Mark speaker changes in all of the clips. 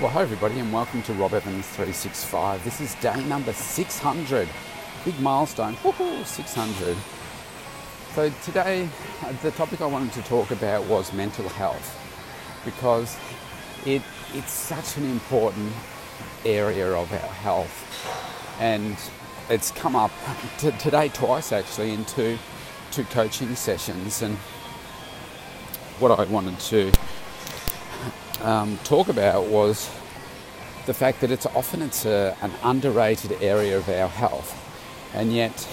Speaker 1: Well, hi everybody, and welcome to Rob Evans 365. This is day number 600. Big milestone, Woohoo, 600. So today, the topic I wanted to talk about was mental health because it it's such an important area of our health, and it's come up t- today twice actually in two two coaching sessions, and what I wanted to um, talk about was the fact that it's often it's a, an underrated area of our health, and yet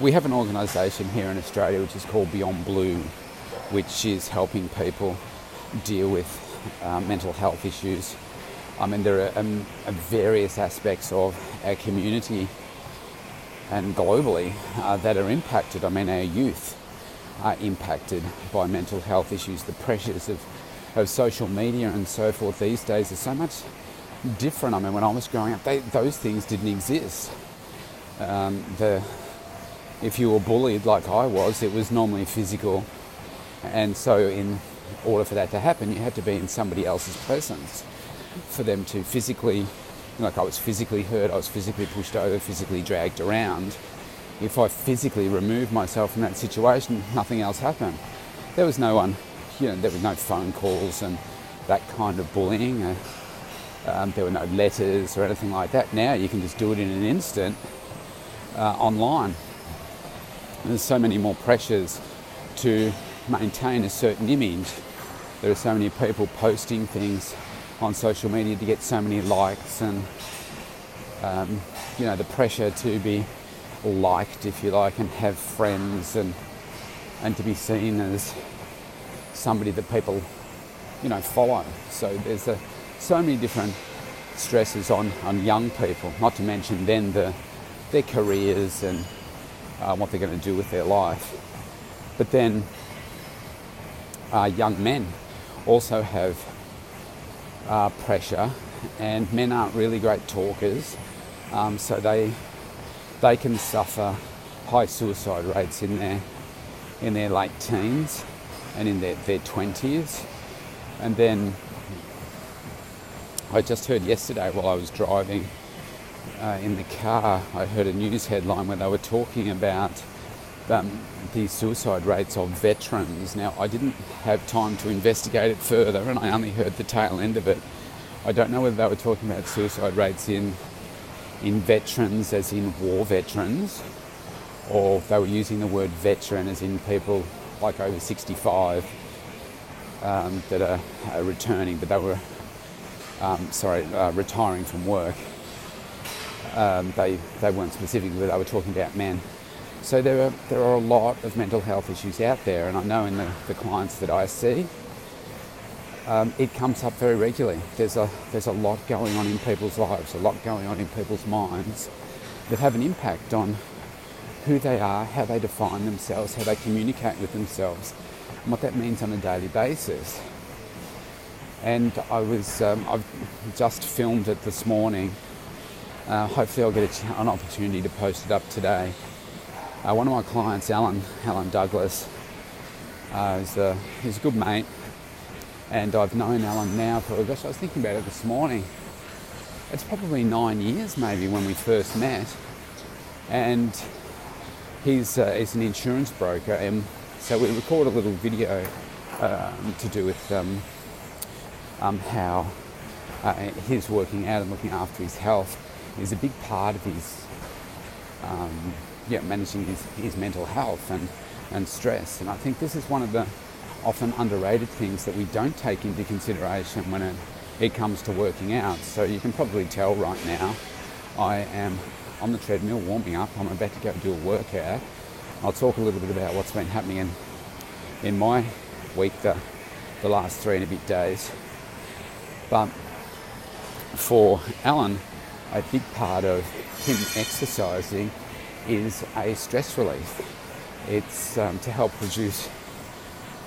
Speaker 1: we have an organisation here in Australia which is called Beyond Blue, which is helping people deal with uh, mental health issues. I mean, there are um, various aspects of our community and globally uh, that are impacted. I mean, our youth are impacted by mental health issues, the pressures of of social media and so forth these days is so much different. I mean, when I was growing up, they, those things didn't exist. Um, the, if you were bullied like I was, it was normally physical, and so in order for that to happen, you had to be in somebody else's presence for them to physically, like I was physically hurt, I was physically pushed over, physically dragged around. If I physically removed myself from that situation, nothing else happened. There was no one you know, there were no phone calls and that kind of bullying. Uh, um, there were no letters or anything like that. Now you can just do it in an instant uh, online. There's so many more pressures to maintain a certain image. There are so many people posting things on social media to get so many likes and um, you know the pressure to be liked if you like and have friends and and to be seen as somebody that people, you know, follow. So there's a, so many different stresses on, on young people, not to mention then the, their careers and uh, what they're going to do with their life. But then uh, young men also have uh, pressure, and men aren't really great talkers, um, so they they can suffer high suicide rates in their in their late teens and in their, their 20s. And then I just heard yesterday while I was driving uh, in the car, I heard a news headline where they were talking about um, the suicide rates of veterans. Now, I didn't have time to investigate it further and I only heard the tail end of it. I don't know whether they were talking about suicide rates in, in veterans, as in war veterans, or they were using the word veteran as in people like over 65 um, that are, are, returning, but they were, um, sorry, uh, retiring from work. Um, they, they weren't specific, but they were talking about men. So there are, there are a lot of mental health issues out there, and I know in the, the clients that I see, um, it comes up very regularly. There's a, there's a lot going on in people's lives, a lot going on in people's minds that have an impact on who they are, how they define themselves, how they communicate with themselves, and what that means on a daily basis. And I was, um, I've just filmed it this morning. Uh, hopefully, I'll get an opportunity to post it up today. Uh, one of my clients, Alan, Alan Douglas, uh, is a, he's a good mate, and I've known Alan now for, gosh, I was thinking about it this morning. It's probably nine years maybe when we first met, and he's, uh, he's an insurance broker, and so we record a little video um, to do with um, um, how uh, he's working out and looking after his health is a big part of his um, yeah, managing his, his mental health and, and stress. And I think this is one of the often underrated things that we don't take into consideration when it, it comes to working out. So you can probably tell right now I am on the treadmill warming up. I'm about to go do a workout. I'll talk a little bit about what's been happening in, in my week, the, the last three and a bit days. But for Alan, a big part of him exercising is a stress relief. It's um, to help reduce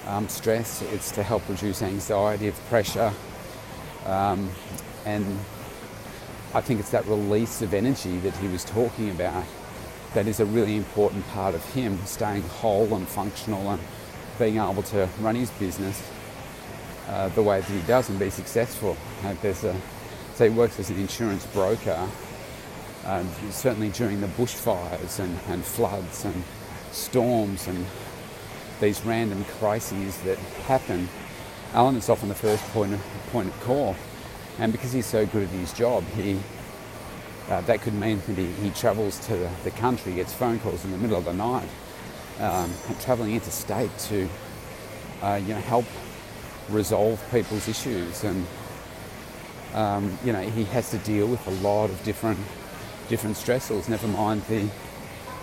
Speaker 1: um, stress, it's to help reduce anxiety, of pressure, um, and I think it's that release of energy that he was talking about that is a really important part of him staying whole and functional and being able to run his business uh, the way that he does and be successful. Uh, there's a So he works as an insurance broker, um, certainly during the bushfires and, and floods and storms and these random crises that happen. Alan is often the first point of, point of call. And because he's so good at his job, he uh, that could mean that he, he travels to the, country, gets phone calls in the middle of the night, um, travelling interstate to uh, you know help resolve people's issues, and um, you know he has to deal with a lot of different different stressors. Never mind the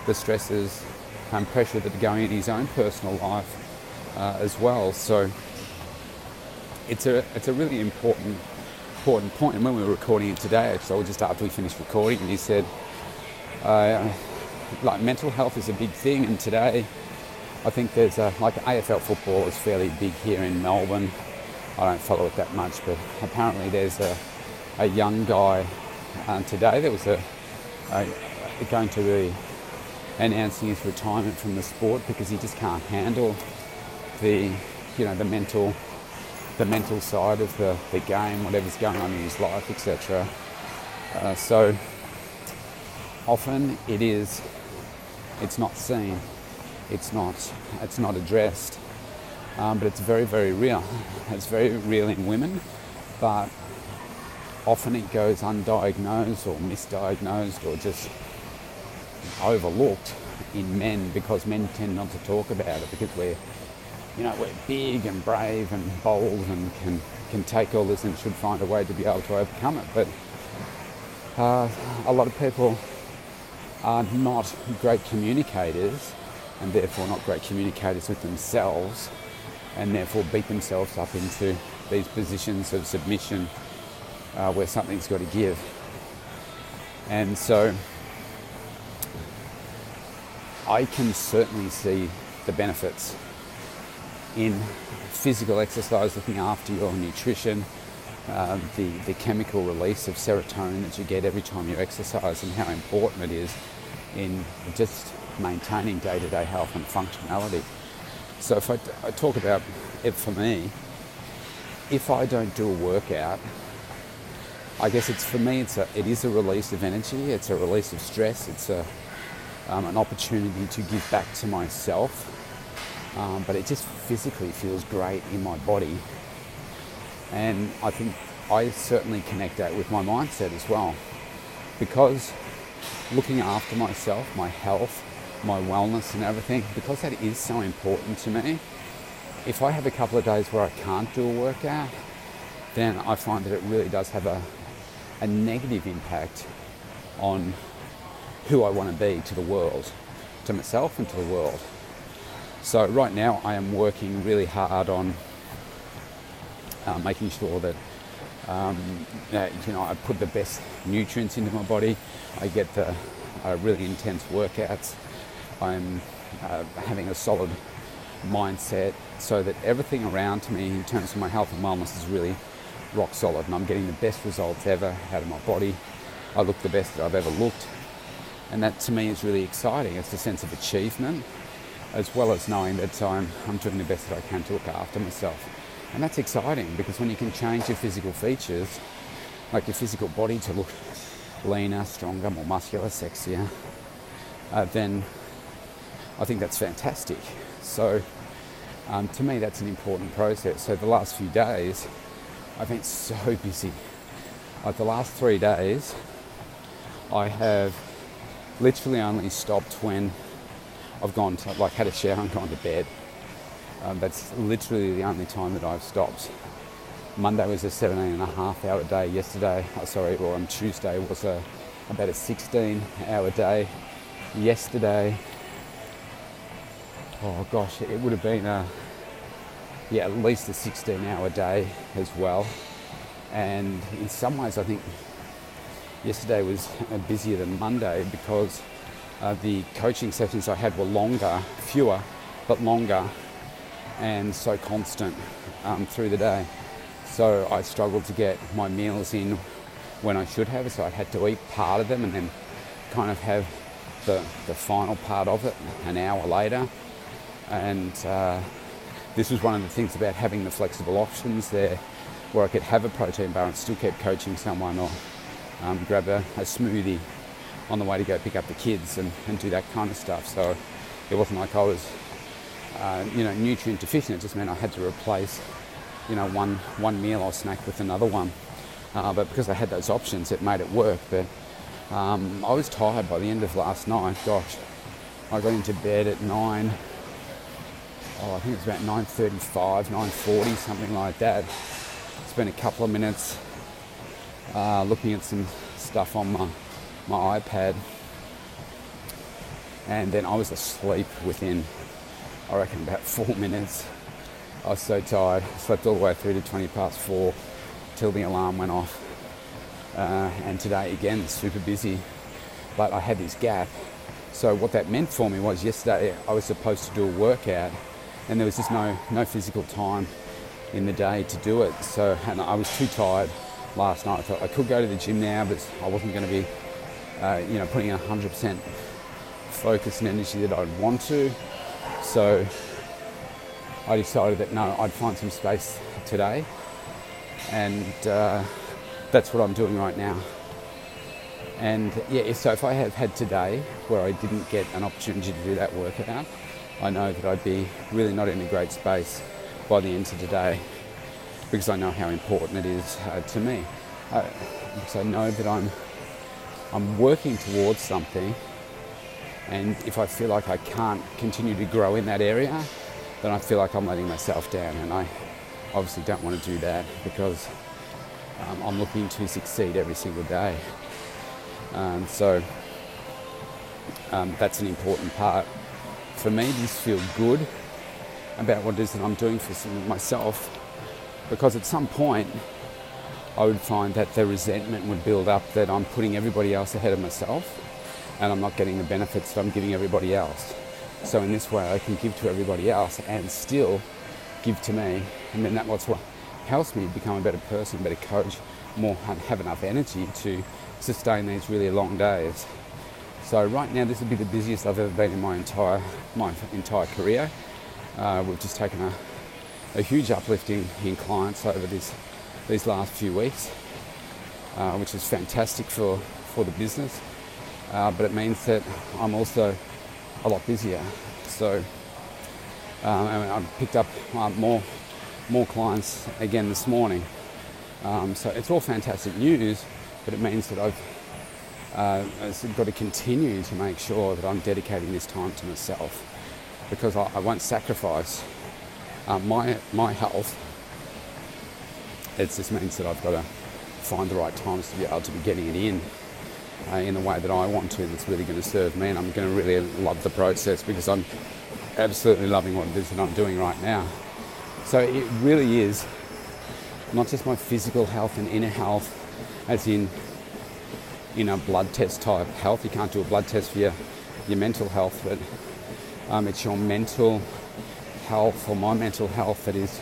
Speaker 1: the stresses and pressure that are going in his own personal life uh, as well. So it's a it's a really important important point. And when we were recording it today, so just after we finished recording, and he said, uh, like mental health is a big thing, and today I think there's a, like AFL football is fairly big here in Melbourne. I don't follow it that much, but apparently there's a, a young guy um, today that was a, a, going to be announcing his retirement from the sport because he just can't handle the you know the mental the mental side of the, the game, whatever's going on in his life, etc. Uh, so often it is, it's not seen, it's not, it's not addressed, um, but it's very, very real. It's very real in women, but often it goes undiagnosed or misdiagnosed or just overlooked in men because men tend not to talk about it because we're you know, we're big and brave and bold and can, can take all this and should find a way to be able to overcome it. But uh, a lot of people are not great communicators and therefore not great communicators with themselves and therefore beat themselves up into these positions of submission uh, where something's got to give. And so I can certainly see the benefits in physical exercise, looking after your nutrition, uh, the, the chemical release of serotonin that you get every time you exercise, and how important it is in just maintaining day to day health and functionality. So, if I, I talk about it for me, if I don't do a workout, I guess it's for me. It's a, it is a release of energy. It's a release of stress. It's a, um, an opportunity to give back to myself um, but it just physically feels great in my body. And I think I certainly connect that with my mindset as well. Because looking after myself, my health, my wellness, and everything, because that is so important to me, if I have a couple of days where I can't do a workout, then I find that it really does have a, a negative impact on who I want to be to the world, to myself and to the world. So right now I am working really hard on uh, making sure that um, you know I put the best nutrients into my body. I get the uh, really intense workouts. I'm uh, having a solid mindset so that everything around me in terms of my health and wellness is really rock solid and I'm getting the best results ever out of my body. I look the best that I've ever looked. And that to me is really exciting. It's a sense of achievement as well as knowing that I'm, I'm doing the best that I can to look after myself. And that's exciting because when you can change your physical features, like your physical body to look leaner, stronger, more muscular, sexier, uh, then I think that's fantastic. So um, to me, that's an important process. So the last few days, I've been so busy. Like the last three days, I have literally only stopped when I've gone to, like had a shower and gone to bed. Um, that's literally the only time that I've stopped. Monday was a 17 and a half hour day. Yesterday, oh, sorry, or on Tuesday was a, about a 16 hour day. Yesterday, oh gosh, it would have been a, yeah, at least a 16 hour day as well. And in some ways, I think yesterday was busier than Monday because uh, the coaching sessions I had were longer, fewer, but longer, and so constant um, through the day. So I struggled to get my meals in when I should have, so I had to eat part of them and then kind of have the, the final part of it an hour later. And uh, this was one of the things about having the flexible options there where I could have a protein bar and still keep coaching someone or um, grab a, a, smoothie on the way to go pick up the kids and, and do that kind of stuff. So it wasn't like I was, uh, you know, nutrient deficient. It just meant I had to replace, you know, one, one meal or snack with another one. Uh, but because I had those options, it made it work. But um, I was tired by the end of last night. Gosh, I got into bed at nine. Oh, I think it was about 9:35, 9:40, something like that. Spent a couple of minutes uh, looking at some stuff on my my iPad, and then I was asleep within, I reckon, about four minutes. I was so tired. Slept all the way through to 20 past four till the alarm went off. Uh, and today again, super busy, but I had this gap. So what that meant for me was yesterday I was supposed to do a workout, and there was just no no physical time in the day to do it. So and I was too tired last night. I thought I could go to the gym now, but I wasn't going to be, uh, you know, putting in 100% focus and energy that I'd want to. So I decided that no, I'd find some space today, and uh, that's what I'm doing right now. And yeah, so if I have had today where I didn't get an opportunity to do that workout, I know that I'd be really not in a great space by the end of today because I know how important it is uh, to me. Uh, because I know that I'm I'm working towards something, and if I feel like I can't continue to grow in that area, then I feel like I'm letting myself down, and I obviously don't want to do that because um, I'm looking to succeed every single day. Um, so um, that's an important part for me. This feel good about what it is that I'm doing for myself because at some point I would find that the resentment would build up that I'm putting everybody else ahead of myself and I'm not getting the benefits that I'm giving everybody else. So in this way I can give to everybody else and still give to me and then that's what helps me become a better person, better coach, more have enough energy to sustain these really long days. So right now this would be the busiest I've ever been in my entire my entire career. Uh, we've just taken a a huge uplifting in clients over this, these last few weeks, uh, which is fantastic for, for the business. Uh, but it means that I'm also a lot busier. So um, I picked up uh, more more clients again this morning. Um, so it's all fantastic news, but it means that I've uh, got to continue to make sure that I'm dedicating this time to myself because I, I won't sacrifice uh, my my health. It just means that I've got to find the right times to be able to be getting it in uh, in the way that I want to. That's really going to serve me, and I'm going to really love the process because I'm absolutely loving what it is that I'm doing right now. So it really is not just my physical health and inner health, as in you know blood test type health. You can't do a blood test for your your mental health, but um, it's your mental health or my mental health that is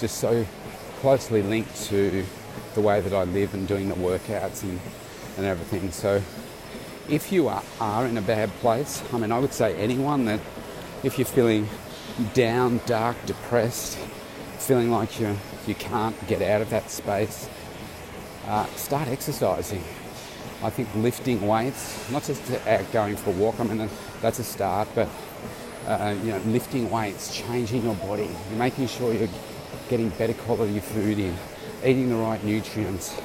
Speaker 1: just so closely linked to the way that I live and doing the workouts and, and everything. So if you are, are in a bad place, I mean, I would say anyone that if you're feeling down, dark, depressed, feeling like you, you can't get out of that space, uh, start exercising. I think lifting weights, not just out going for a walk, I mean, that's a start, but uh, you know, lifting weights, changing your body, making sure you're getting better quality food in, eating the right nutrients.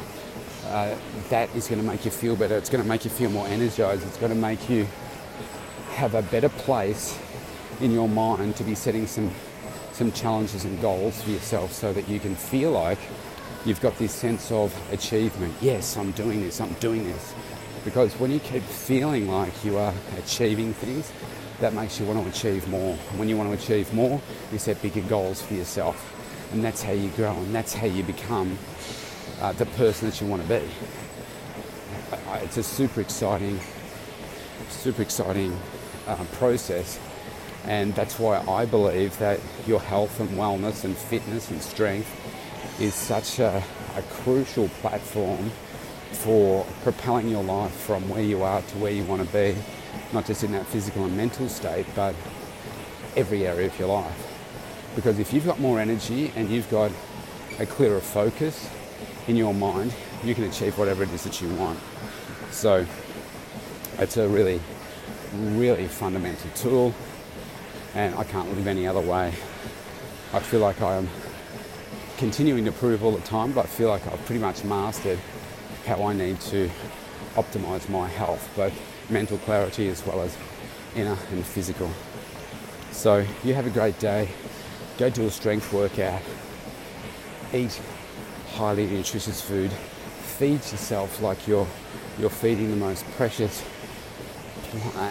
Speaker 1: Uh, that is going to make you feel better. It's going to make you feel more energized. It's going to make you have a better place in your mind to be setting some some challenges and goals for yourself so that you can feel like you've got this sense of achievement. Yes, I'm doing this, I'm doing this. Because when you keep feeling like you are achieving things, that makes you want to achieve more. When you want to achieve more, you set bigger goals for yourself. And that's how you grow and that's how you become uh, the person that you want to be. It's a super exciting, super exciting uh, process. And that's why I believe that your health and wellness and fitness and strength is such a, a crucial platform for propelling your life from where you are to where you want to be not just in that physical and mental state, but every area of your life. Because if you've got more energy and you've got a clearer focus in your mind, you can achieve whatever it is that you want. So it's a really, really fundamental tool, and I can't live any other way. I feel like I'm continuing to prove all the time, but I feel like I've pretty much mastered how I need to optimize my health, both mental clarity as well as inner and physical. So you have a great day. Go do a strength workout. Eat highly nutritious food. Feed yourself like you're you're feeding the most precious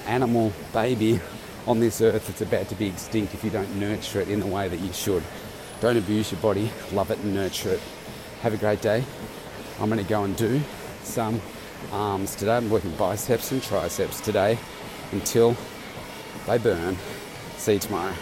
Speaker 1: animal baby on this earth that's about to be extinct if you don't nurture it in the way that you should. Don't abuse your body, love it and nurture it. Have a great day. I'm going to go and do some arms today. I'm working biceps and triceps today until they burn. See you tomorrow.